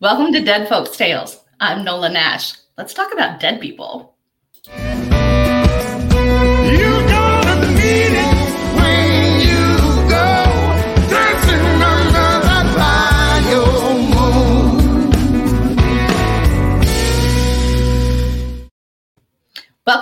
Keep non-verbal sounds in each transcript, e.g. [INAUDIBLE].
Welcome to Dead Folks Tales. I'm Nola Nash. Let's talk about dead people.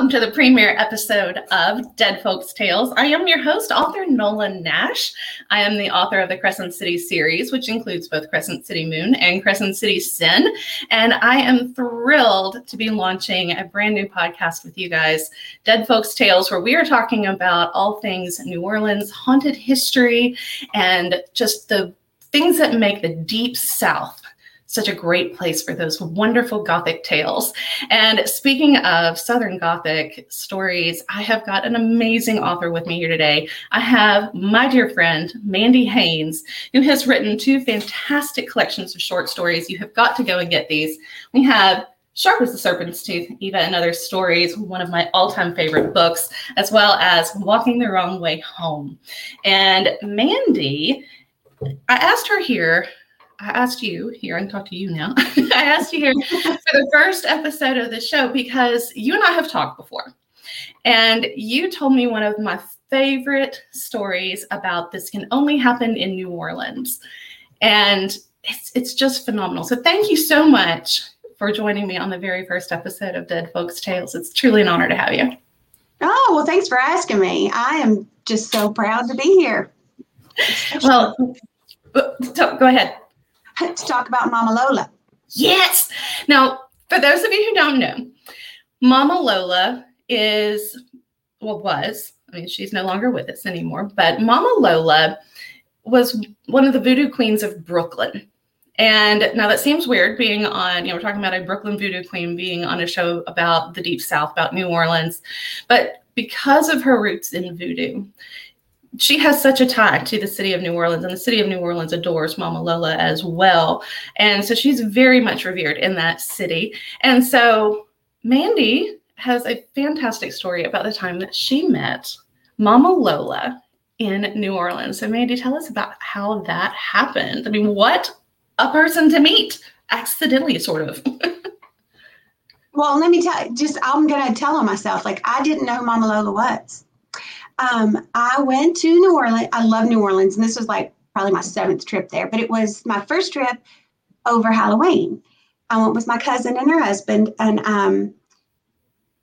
Welcome to the premiere episode of Dead Folks Tales. I am your host, author Nola Nash. I am the author of the Crescent City series, which includes both Crescent City Moon and Crescent City Sin. And I am thrilled to be launching a brand new podcast with you guys, Dead Folks Tales, where we are talking about all things New Orleans, haunted history, and just the things that make the Deep South such a great place for those wonderful Gothic tales. And speaking of Southern Gothic stories, I have got an amazing author with me here today. I have my dear friend, Mandy Haynes, who has written two fantastic collections of short stories. You have got to go and get these. We have Sharp as the Serpent's Tooth, Eva and Other Stories, one of my all time favorite books, as well as Walking the Wrong Way Home. And Mandy, I asked her here I asked you here and talk to you now. [LAUGHS] I asked you here for the first episode of the show because you and I have talked before. And you told me one of my favorite stories about this can only happen in New Orleans. And it's it's just phenomenal. So thank you so much for joining me on the very first episode of Dead Folks Tales. It's truly an honor to have you. Oh, well, thanks for asking me. I am just so proud to be here. Well, go ahead. [LAUGHS] to talk about Mama Lola. Yes. Now, for those of you who don't know, Mama Lola is, well, was, I mean, she's no longer with us anymore, but Mama Lola was one of the voodoo queens of Brooklyn. And now that seems weird being on, you know, we're talking about a Brooklyn voodoo queen being on a show about the Deep South, about New Orleans. But because of her roots in voodoo, she has such a tie to the city of New Orleans, and the city of New Orleans adores Mama Lola as well. And so she's very much revered in that city. And so Mandy has a fantastic story about the time that she met Mama Lola in New Orleans. So, Mandy, tell us about how that happened. I mean, what a person to meet accidentally, sort of. [LAUGHS] well, let me tell you, just I'm going to tell on myself. Like, I didn't know Mama Lola was um, I went to New Orleans. I love New Orleans, and this was like probably my seventh trip there, but it was my first trip over Halloween. I went with my cousin and her husband, and um,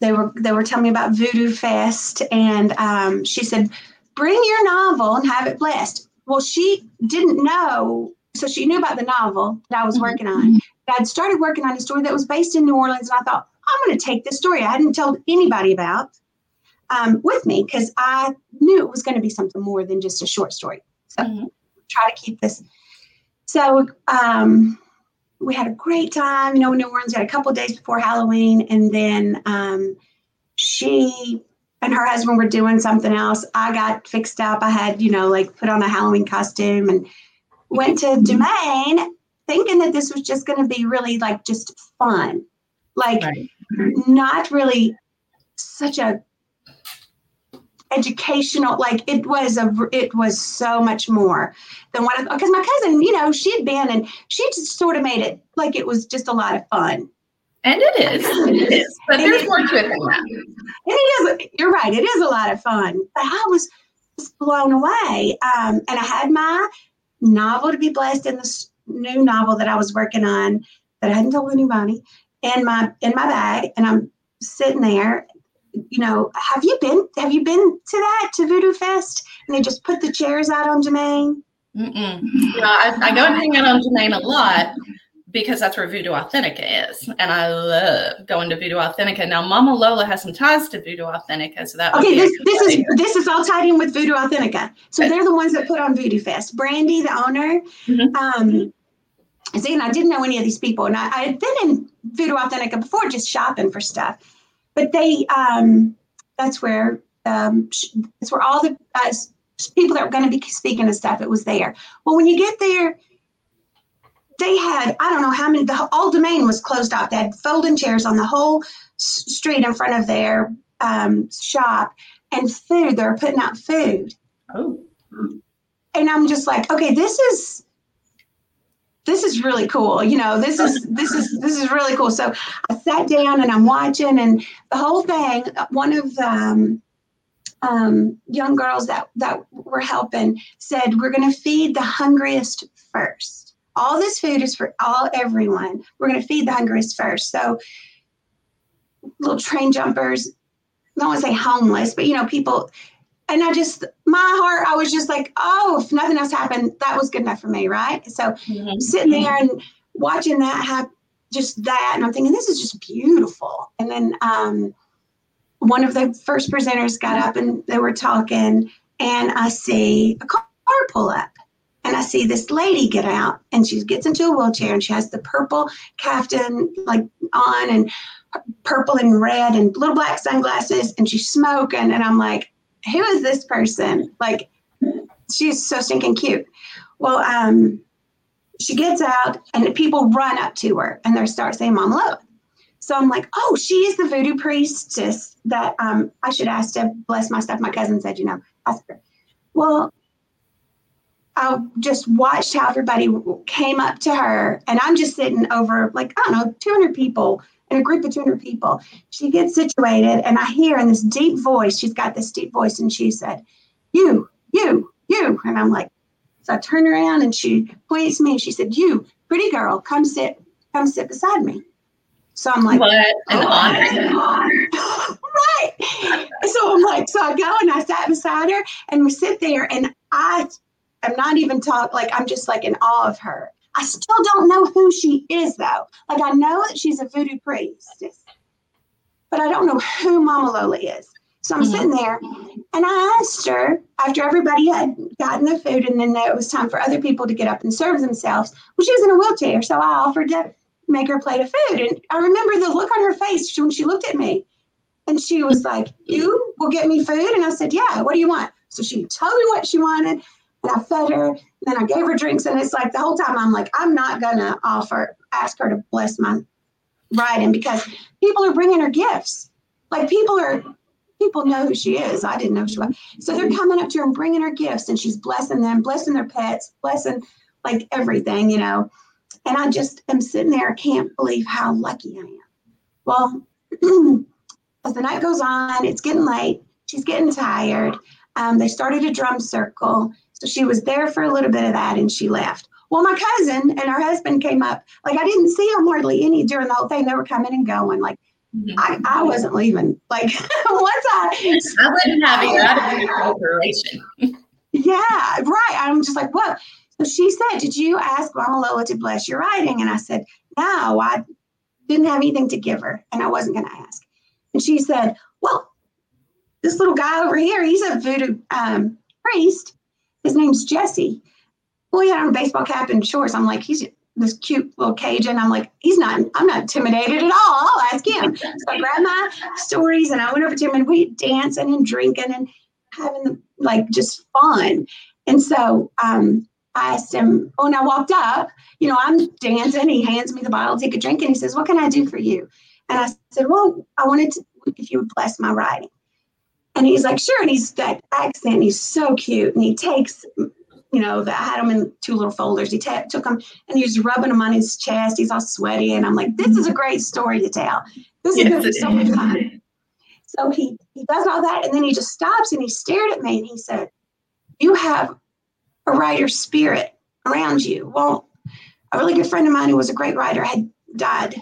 they were they were telling me about Voodoo Fest, and um, she said, "Bring your novel and have it blessed." Well, she didn't know, so she knew about the novel that I was mm-hmm. working on. I'd started working on a story that was based in New Orleans, and I thought I'm going to take this story I hadn't told anybody about um, with me because I knew it was going to be something more than just a short story. So mm-hmm. try to keep this. So um, we had a great time. You know, New Orleans had a couple days before Halloween, and then um, she and her husband were doing something else. I got fixed up. I had, you know, like put on a Halloween costume and went to Dumaine thinking that this was just going to be really like just fun, like right. not really such a educational like it was a it was so much more than what because my cousin you know she had been and she just sort of made it like it was just a lot of fun. And it is. [LAUGHS] It is. But there's more to it than that. And it is you're right it is a lot of fun but i was just blown away um, and i had my novel to be blessed in this new novel that i was working on that i hadn't told anybody in my in my bag and i'm sitting there you know, have you been have you been to that to Voodoo Fest? And they just put the chairs out on Dumaine. Mm-mm. I, I go and hang out on Dumaine a lot because that's where Voodoo Authentica is, and I love going to Voodoo Authentica. Now, Mama Lola has some ties to Voodoo Authentica, so that okay. This, this is this is all tied in with Voodoo Authentica. So they're the ones that put on Voodoo Fest. Brandy, the owner. Mm-hmm. Um, see, and I didn't know any of these people, and I, I had been in Voodoo Authentica before, just shopping for stuff but they um, that's where um, that's where all the uh, people that were going to be speaking and stuff. It was there. Well, when you get there, they had I don't know how many. The all Dumaine was closed off. They had folding chairs on the whole street in front of their um, shop and food. They were putting out food. Oh. And I'm just like, okay, this is this is really cool. You know, this is this is this is really cool. So I sat down and I'm watching, and the whole thing. One of the um, um, young girls that that were helping said, "We're going to feed the hungriest first. All this food is for all everyone. We're going to feed the hungriest first. So little train jumpers. I don't want to say homeless, but you know, people and I just my heart, I was just like, oh, if nothing else happened, that was good enough for me, right? So mm-hmm. sitting there and watching that happen, just that, and I'm thinking, this is just beautiful. And then um, one of the first presenters got up and they were talking, and I see a car pull up. And I see this lady get out and she gets into a wheelchair and she has the purple caftan like on and purple and red and little black sunglasses and she's smoking. And I'm like, who is this person? Like, she's so stinking cute. Well, um, she gets out and people run up to her and they start saying Mama Lola. So I'm like, oh, she is the voodoo priestess that um, I should ask to bless my stuff. My cousin said, you know, ask her. Well, I just watched how everybody came up to her, and I'm just sitting over like I don't know, 200 people in a group of 200 people. She gets situated, and I hear in this deep voice, she's got this deep voice, and she said, You, you, you. And I'm like, so I turn around and she points me and she said, You, pretty girl, come sit, come sit beside me. So I'm like, what an oh, honor. [LAUGHS] right. So I'm like, so I go and I sat beside her and we sit there and I am not even talk like I'm just like in awe of her. I still don't know who she is, though. Like, I know that she's a voodoo priestess, but I don't know who Mama Lola is. So I'm mm-hmm. sitting there and I asked her after everybody had gotten the food and then it was time for other people to get up and serve themselves. Well, she was in a wheelchair. So I offered to make her a plate of food. And I remember the look on her face when she looked at me and she was like, You will get me food? And I said, Yeah, what do you want? So she told me what she wanted and I fed her then I gave her drinks, and it's like the whole time I'm like, I'm not gonna offer, ask her to bless my writing because people are bringing her gifts. Like people are, people know who she is. I didn't know she was. So they're coming up to her and bringing her gifts, and she's blessing them, blessing their pets, blessing like everything, you know. And I just am sitting there, can't believe how lucky I am. Well, [CLEARS THROAT] as the night goes on, it's getting late. She's getting tired. Um, they started a drum circle so she was there for a little bit of that and she left. Well, my cousin and her husband came up. Like I didn't see them hardly any during the whole thing. They were coming and going. Like mm-hmm. I, I wasn't leaving. Like [LAUGHS] once I I wouldn't have you out of your cooperation. yeah, right. I'm just like, what? So she said, Did you ask Mama Lola to bless your writing? And I said, No, I didn't have anything to give her and I wasn't gonna ask. And she said, Well, this little guy over here, he's a voodoo um, priest his name's Jesse. Well, he had on a baseball cap and shorts. I'm like, he's this cute little Cajun. I'm like, he's not, I'm not intimidated at all. I'll ask him. So I grabbed my stories and I went over to him and we dancing and drinking and having like just fun. And so um, I asked him, oh, and I walked up, you know, I'm dancing. He hands me the bottle, take a drink, and he says, What can I do for you? And I said, Well, I wanted to, if you would bless my writing. And he's like, sure. And he's that accent. He's so cute. And he takes, you know, the, I had him in two little folders. He t- took them and he was rubbing them on his chest. He's all sweaty. And I'm like, this is a mm-hmm. great story to tell. This yes, is going to be so much fun. [LAUGHS] So he, he does all that. And then he just stops and he stared at me and he said, you have a writer's spirit around you. Well, a really good friend of mine who was a great writer had died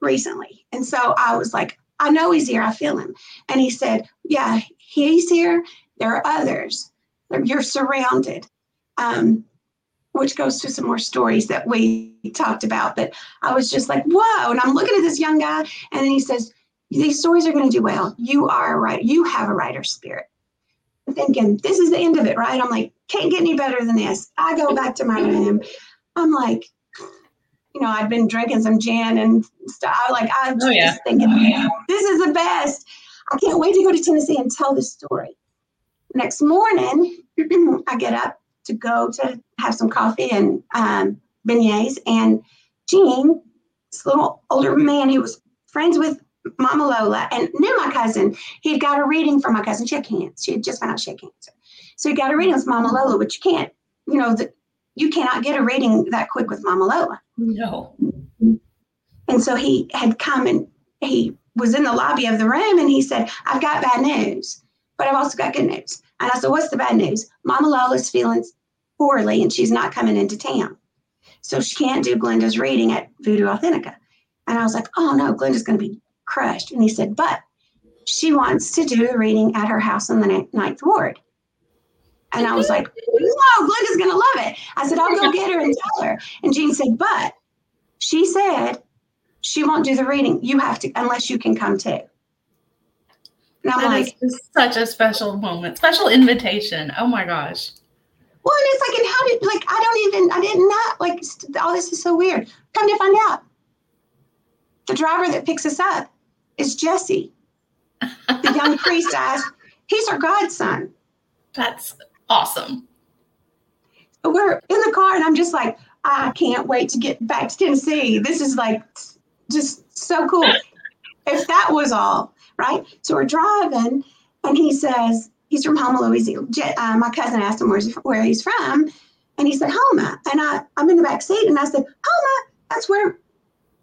recently. And so I was like, I know he's here. I feel him. And he said, Yeah, he's here. There are others. You're surrounded. Um, which goes to some more stories that we talked about. But I was just like, whoa. And I'm looking at this young guy, and then he says, These stories are going to do well. You are a writer. You have a writer's spirit. I'm thinking, this is the end of it, right? I'm like, can't get any better than this. I go back to my room. I'm like, you know, I'd been drinking some gin and stuff. Like I was oh, yeah. just thinking, this is the best. I can't wait to go to Tennessee and tell this story. Next morning, [CLEARS THROAT] I get up to go to have some coffee and um, beignets, and Gene, this little older man who was friends with Mama Lola and knew my cousin, he'd got a reading from my cousin. She had cancer. She had just found out she had cancer. So he got a reading with Mama Lola, which you can't, you know, the, you cannot get a reading that quick with Mama Lola. No. And so he had come and he was in the lobby of the room and he said, I've got bad news, but I've also got good news. And I said, What's the bad news? Mama Lola's feeling poorly and she's not coming into town. So she can't do Glenda's reading at Voodoo Authentica. And I was like, Oh no, Glenda's going to be crushed. And he said, But she wants to do a reading at her house in the ninth ward. And I was like, no, Glenda's going to love it. I said, I'll go [LAUGHS] get her and tell her. And Jean said, but she said she won't do the reading. You have to, unless you can come too. And I'm that like, such a special moment, special invitation. Oh my gosh. Well, and it's like, and how did, like, I don't even, I did not, like, all this is so weird. Come to find out, the driver that picks us up is Jesse, the young [LAUGHS] priest asked, he's our godson. That's awesome. We're in the car, and I'm just like, I can't wait to get back to Tennessee. This is like just so cool. if that was all, right? So we're driving, and he says, he's from Houma, Louisiana. Uh, my cousin asked him where he's from, and he said, Houma. And I, I'm in the back seat, and I said, Houma, that's where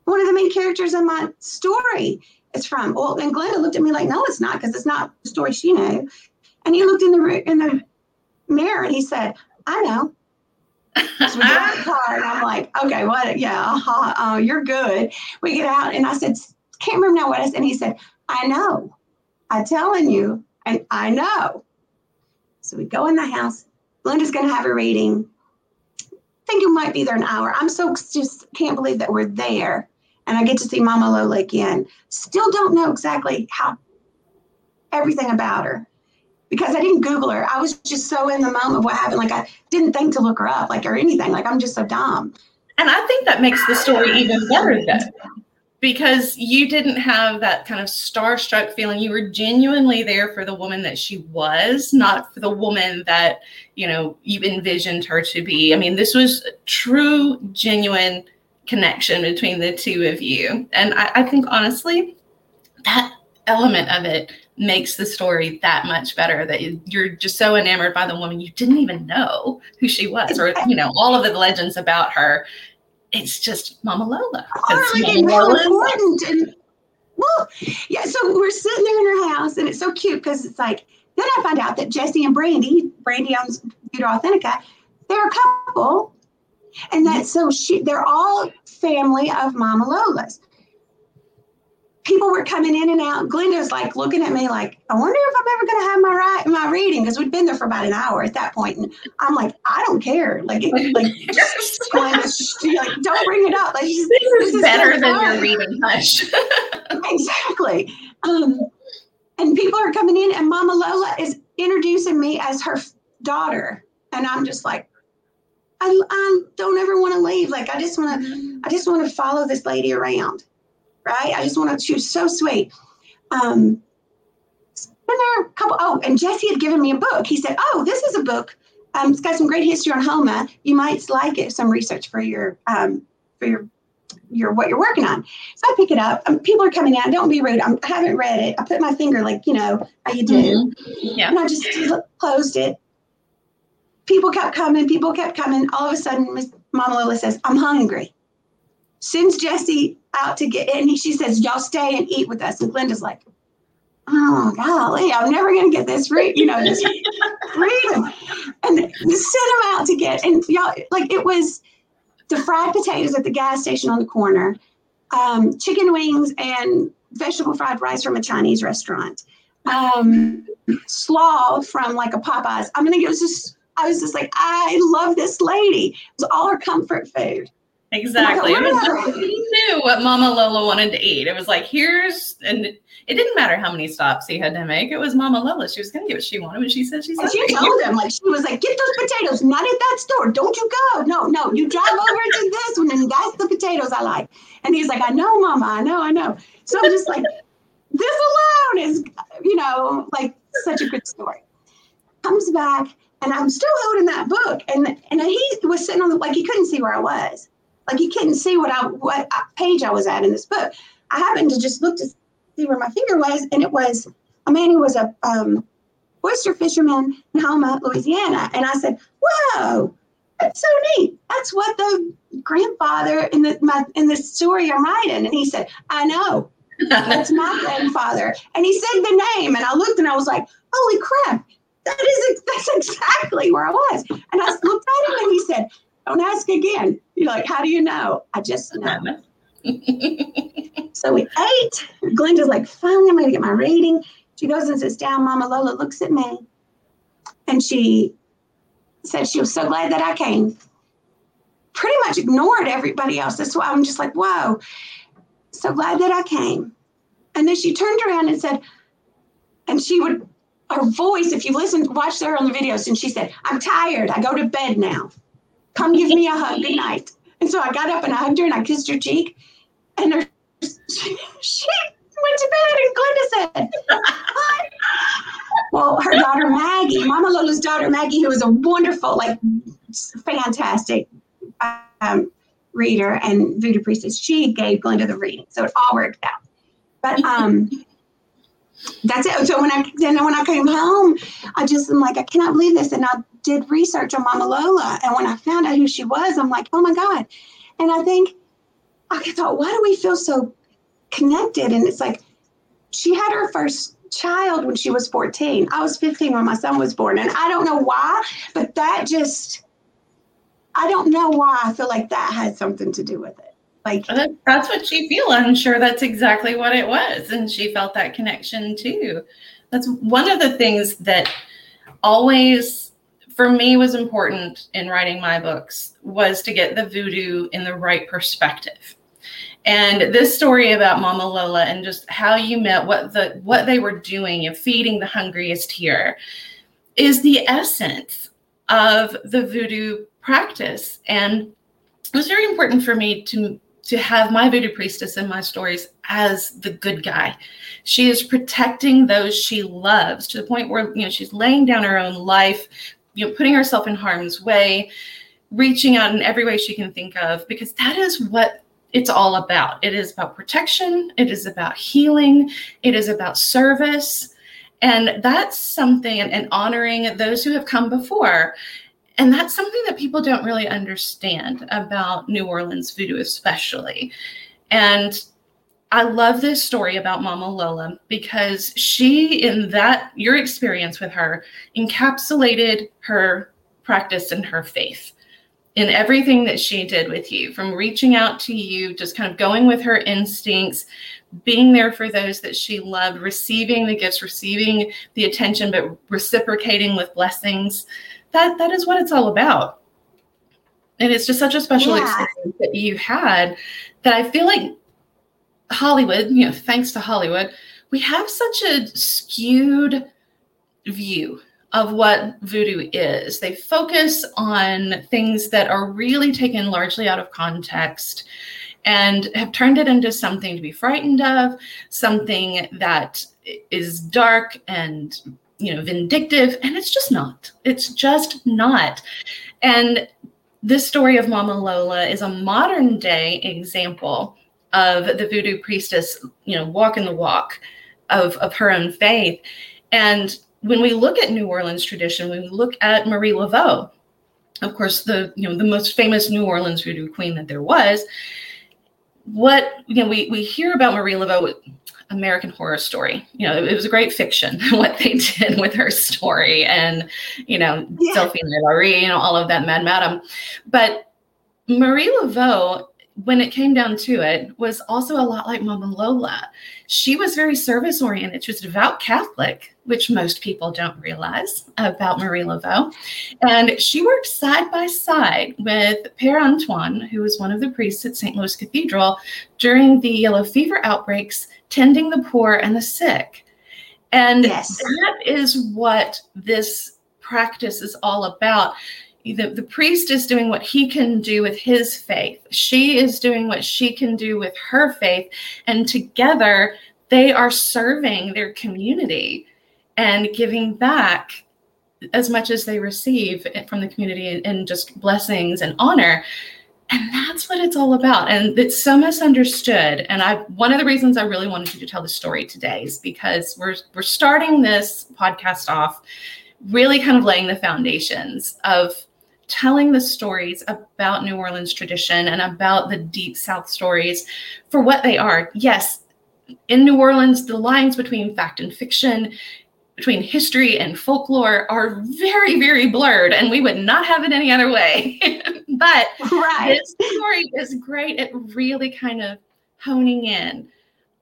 one of the main characters in my story is from. Well, and Glenda looked at me like, no, it's not, because it's not the story she knew. And he looked in the in the mirror and he said, I know. So we get out the car and I'm like, okay, what? Yeah, uh-huh, uh, you're good. We get out and I said, can't remember now what I said. And he said, I know. I'm telling you, and I know. So we go in the house. Linda's going to have a reading. I think it might be there an hour. I'm so just can't believe that we're there. And I get to see Mama Lola again. Still don't know exactly how everything about her because I didn't Google her. I was just so in the moment of what happened. Like I didn't think to look her up, like or anything. Like I'm just so dumb. And I think that makes the story even better then. Because you didn't have that kind of starstruck feeling. You were genuinely there for the woman that she was, not for the woman that, you know, you envisioned her to be. I mean, this was true, genuine connection between the two of you. And I, I think honestly, that element of it makes the story that much better that you're just so enamored by the woman you didn't even know who she was or you know all of the legends about her. It's just mama lola. Oh, Mama important and well yeah so we're sitting there in her house and it's so cute because it's like then i find out that jesse and brandy brandy owns Voodoo Authentica. They're a couple and that so she they're all family of mama lola's people were coming in and out. Glenda was like looking at me like, I wonder if I'm ever going to have my right my reading because we'd been there for about an hour at that point, and I'm like, I don't care. Like, like, [LAUGHS] just, like don't bring it up. Like, this, this is, is better than your reading. Hush. [LAUGHS] exactly. Um, and people are coming in, and Mama Lola is introducing me as her daughter, and I'm just like. I, I don't ever want to leave. Like I just want to, I just want to follow this lady around right? I just want to, she was so sweet. Um, and there are a couple, oh, and Jesse had given me a book. He said, oh, this is a book. Um, it's got some great history on Houma. You might like it, some research for your, um, for your, your, what you're working on. So I pick it up. Um, people are coming out. Don't be rude. I'm, I have not read it. I put my finger like, you know, how you do. Mm-hmm. Yeah. And I just closed it. People kept coming. People kept coming. All of a sudden, Miss Mama Lola says, I'm hungry. Sends Jesse out to get, and he, she says, y'all stay and eat with us. And Glenda's like, oh golly, I'm never gonna get this free, you know, this [LAUGHS] freedom. And send him out to get, and y'all, like it was the fried potatoes at the gas station on the corner, um, chicken wings and vegetable fried rice from a Chinese restaurant, um, slaw from like a Popeyes. I mean, it was just, I was just like, I love this lady. It was all her comfort food. Exactly. It was, he knew what Mama Lola wanted to eat. It was like, here's, and it didn't matter how many stops he had to make. It was Mama Lola. She was going to get what she wanted, when she said she's. And she told him, like, she was like, get those potatoes, not at that store. Don't you go. No, no, you drive over to this one, and that's the potatoes I like. And he's like, I know, Mama, I know, I know. So I'm just like, this alone is, you know, like such a good story. Comes back, and I'm still holding that book, and and he was sitting on the like he couldn't see where I was. Like you couldn't see what I what page I was at in this book. I happened to just look to see where my finger was, and it was a man who was a um, oyster fisherman in Houma, Louisiana. And I said, "Whoa, that's so neat. That's what the grandfather in the my, in the story I'm writing. And he said, I know. That's my [LAUGHS] grandfather. And he said the name. And I looked and I was like, holy crap. That is that's exactly where I was. And I looked at him and he said, Don't ask again. You're like, how do you know? I just know. [LAUGHS] so we ate. Glenda's like, finally, I'm gonna get my reading. She goes and sits down. Mama Lola looks at me and she said she was so glad that I came. Pretty much ignored everybody else. That's why I'm just like, whoa, so glad that I came. And then she turned around and said, and she would, her voice, if you listen, watch her on the videos, and she said, I'm tired. I go to bed now. Come give me a hug. Good night. And so I got up and I hugged her and I kissed her cheek. And her, she, [LAUGHS] she went to bed and Glenda said. Well, her daughter Maggie, Mama Lola's daughter Maggie, who was a wonderful, like fantastic um, reader and voodoo priestess, she gave Glenda the reading. So it all worked out. But um that's it. So when I then when I came home, I just am like, I cannot believe this. And I did research on Mama Lola. And when I found out who she was, I'm like, oh my God. And I think I thought, why do we feel so connected? And it's like she had her first child when she was 14. I was 15 when my son was born. And I don't know why, but that just I don't know why I feel like that had something to do with it. Like that's what she feel. I'm sure that's exactly what it was. And she felt that connection too. That's one of the things that always for me was important in writing my books was to get the voodoo in the right perspective. And this story about Mama Lola and just how you met, what the what they were doing of feeding the hungriest here, is the essence of the voodoo practice. And it was very important for me to to have my voodoo priestess in my stories as the good guy. She is protecting those she loves to the point where you know she's laying down her own life, you know, putting herself in harm's way, reaching out in every way she can think of, because that is what it's all about. It is about protection, it is about healing, it is about service. And that's something, and, and honoring those who have come before. And that's something that people don't really understand about New Orleans voodoo, especially. And I love this story about Mama Lola because she, in that, your experience with her, encapsulated her practice and her faith in everything that she did with you, from reaching out to you, just kind of going with her instincts, being there for those that she loved, receiving the gifts, receiving the attention, but reciprocating with blessings that that is what it's all about and it's just such a special yeah. experience that you had that i feel like hollywood you know thanks to hollywood we have such a skewed view of what voodoo is they focus on things that are really taken largely out of context and have turned it into something to be frightened of something that is dark and you know vindictive and it's just not. It's just not. And this story of mama lola is a modern day example of the voodoo priestess you know walking the walk of of her own faith. And when we look at new orleans tradition when we look at marie laveau of course the you know the most famous new orleans voodoo queen that there was what you know we we hear about marie laveau American Horror Story. You know, it, it was a great fiction [LAUGHS] what they did with her story, and you know, yeah. Delphine you know, all of that Mad Madam. But Marie Laveau when it came down to it, was also a lot like Mama Lola. She was very service oriented. She was a devout Catholic, which most people don't realize about Marie Laveau. And she worked side by side with Père Antoine, who was one of the priests at St. Louis Cathedral during the yellow fever outbreaks, tending the poor and the sick. And yes. that is what this practice is all about the, the priest is doing what he can do with his faith. She is doing what she can do with her faith. And together, they are serving their community and giving back as much as they receive from the community and just blessings and honor. And that's what it's all about. And it's so misunderstood. And I one of the reasons I really wanted you to tell the story today is because we're we're starting this podcast off really kind of laying the foundations of telling the stories about New Orleans tradition and about the deep South stories for what they are. Yes, in New Orleans, the lines between fact and fiction, between history and folklore are very, very blurred, and we would not have it any other way. [LAUGHS] but right. this story is great at really kind of honing in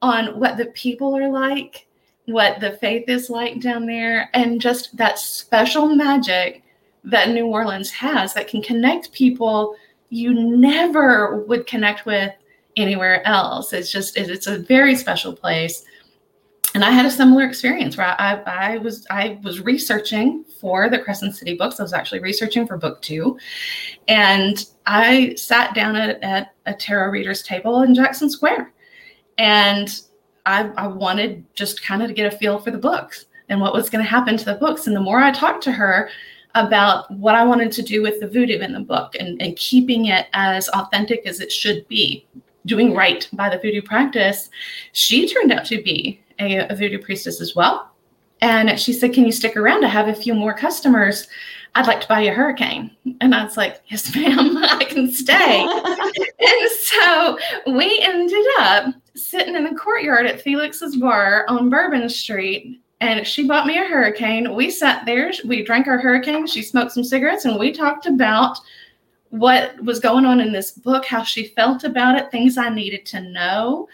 on what the people are like, what the faith is like down there, and just that special magic that New Orleans has that can connect people you never would connect with anywhere else. It's just it's a very special place. And I had a similar experience where I, I was I was researching for the Crescent City books. I was actually researching for book two, and I sat down at, at a tarot reader's table in Jackson Square, and I, I wanted just kind of to get a feel for the books and what was going to happen to the books. And the more I talked to her, about what I wanted to do with the voodoo in the book and, and keeping it as authentic as it should be, doing right by the voodoo practice, she turned out to be a, a voodoo priestess as well. And she said, Can you stick around? I have a few more customers. I'd like to buy you a hurricane. And I was like, Yes, ma'am, [LAUGHS] I can stay. [LAUGHS] and so we ended up sitting in the courtyard at Felix's Bar on Bourbon Street. And she bought me a hurricane. We sat there, we drank our hurricane, she smoked some cigarettes, and we talked about what was going on in this book, how she felt about it, things I needed to know.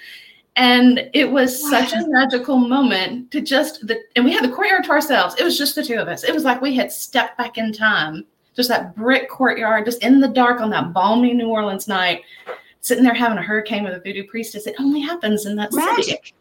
And it was wow. such a magical moment to just the and we had the courtyard to ourselves. It was just the two of us. It was like we had stepped back in time. Just that brick courtyard, just in the dark on that balmy New Orleans night, sitting there having a hurricane with a voodoo priestess. It only happens in that magic. city.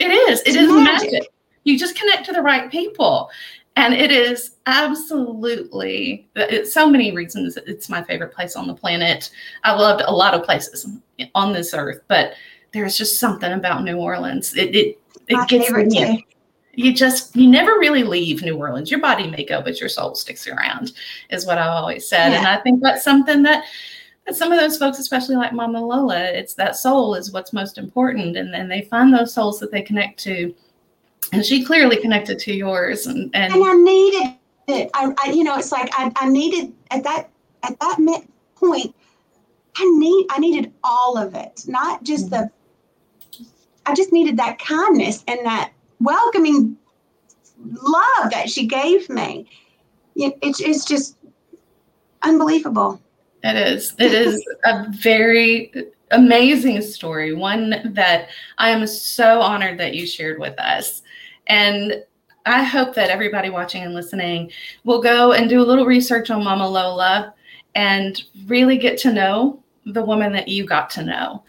It is. It it's is magic. magic. You just connect to the right people. And it is absolutely it's so many reasons it's my favorite place on the planet. I loved a lot of places on this earth but there's just something about new orleans. It it, it gets me. you just you never really leave new orleans. Your body may go but your soul sticks around is what i've always said. Yeah. and i think that's something that that some of those folks especially like mama lola it's that soul is what's most important. And then they find those souls that they connect to and she clearly connected to yours and and, and i needed it. I, I, you know it's like I, I needed at that at that point i need i needed all of it not just the i just needed that kindness and that welcoming love that she gave me. It's, it's just unbelievable. It is. It is a very amazing story one that i am so honored that you shared with us. And I hope that everybody watching and listening will go and do a little research on Mama Lola and really get to know the woman that you got to know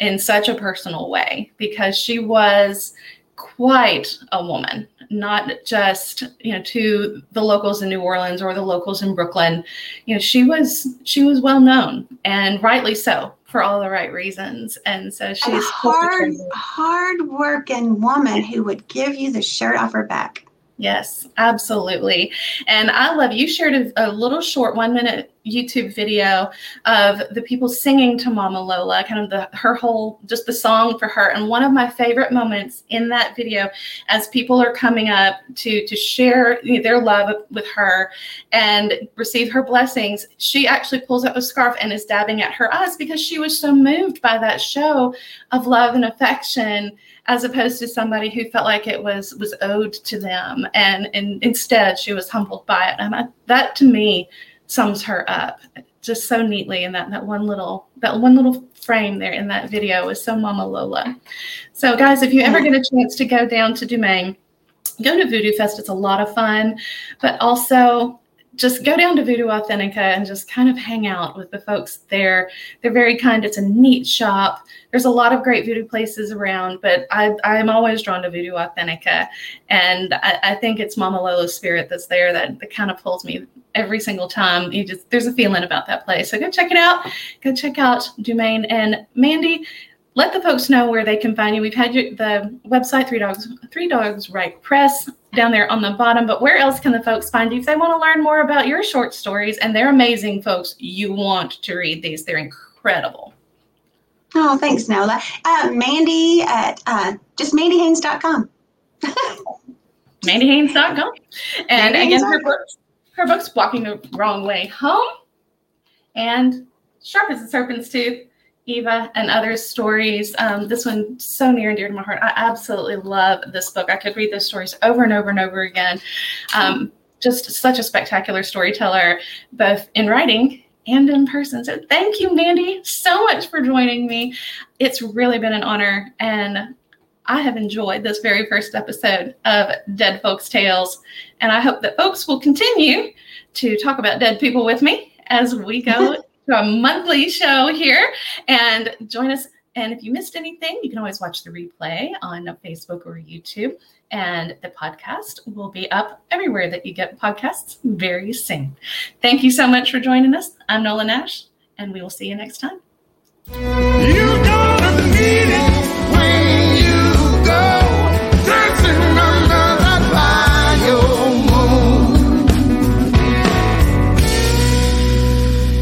in such a personal way because she was quite a woman not just you know to the locals in New Orleans or the locals in Brooklyn. You know she was she was well known and rightly so for all the right reasons. And so she's a hard, hard working woman who would give you the shirt off her back. Yes, absolutely. And I love you shared a, a, little short one minute YouTube video of the people singing to Mama Lola, kind of the her whole just the song for her. And one of my favorite moments in that video, as people are coming up to to share their love with her and receive her blessings, she actually pulls up a scarf and is dabbing at her eyes because she was so moved by that show of love and affection as opposed to somebody who felt like it was was owed to them and, and instead she was humbled by it and I, that to me sums her up just so neatly in that that one little that one little frame there in that video is so mama lola. So guys if you ever get a chance to go down to dumaine go to voodoo fest. It's a lot of fun but also just go down to Voodoo Authentica and just kind of hang out with the folks there. They're very kind. It's a neat shop. There's a lot of great voodoo places around, but I, I'm always drawn to Voodoo Authentica. And I, I think it's Mama Lola's spirit that's there that, that kind of pulls me every single time. You just there's a feeling about that place. So go check it out. Go check out Dumaine. And Mandy, let the folks know where they can find you. We've had your, the website Three Dogs Three Dogs Write Press down there on the bottom. But where else can the folks find you if they want to learn more about your short stories? And they're amazing, folks. You want to read these; they're incredible. Oh, thanks, Nola. Uh, Mandy at uh, just mandyhaynes.com. [LAUGHS] mandyhaynes.com. And Mandy again, her books, her book's Walking the Wrong Way Home and Sharp as a Serpent's Tooth, Eva and others' stories. Um, this one so near and dear to my heart. I absolutely love this book. I could read those stories over and over and over again. Um, just such a spectacular storyteller, both in writing and in person. So thank you, Mandy, so much for joining me. It's really been an honor, and I have enjoyed this very first episode of Dead Folks Tales. And I hope that folks will continue to talk about dead people with me as we go [LAUGHS] to a monthly show here and join us. And if you missed anything, you can always watch the replay on Facebook or YouTube. And the podcast will be up everywhere that you get podcasts very soon. Thank you so much for joining us. I'm Nola Nash, and we will see you next time. Yeah.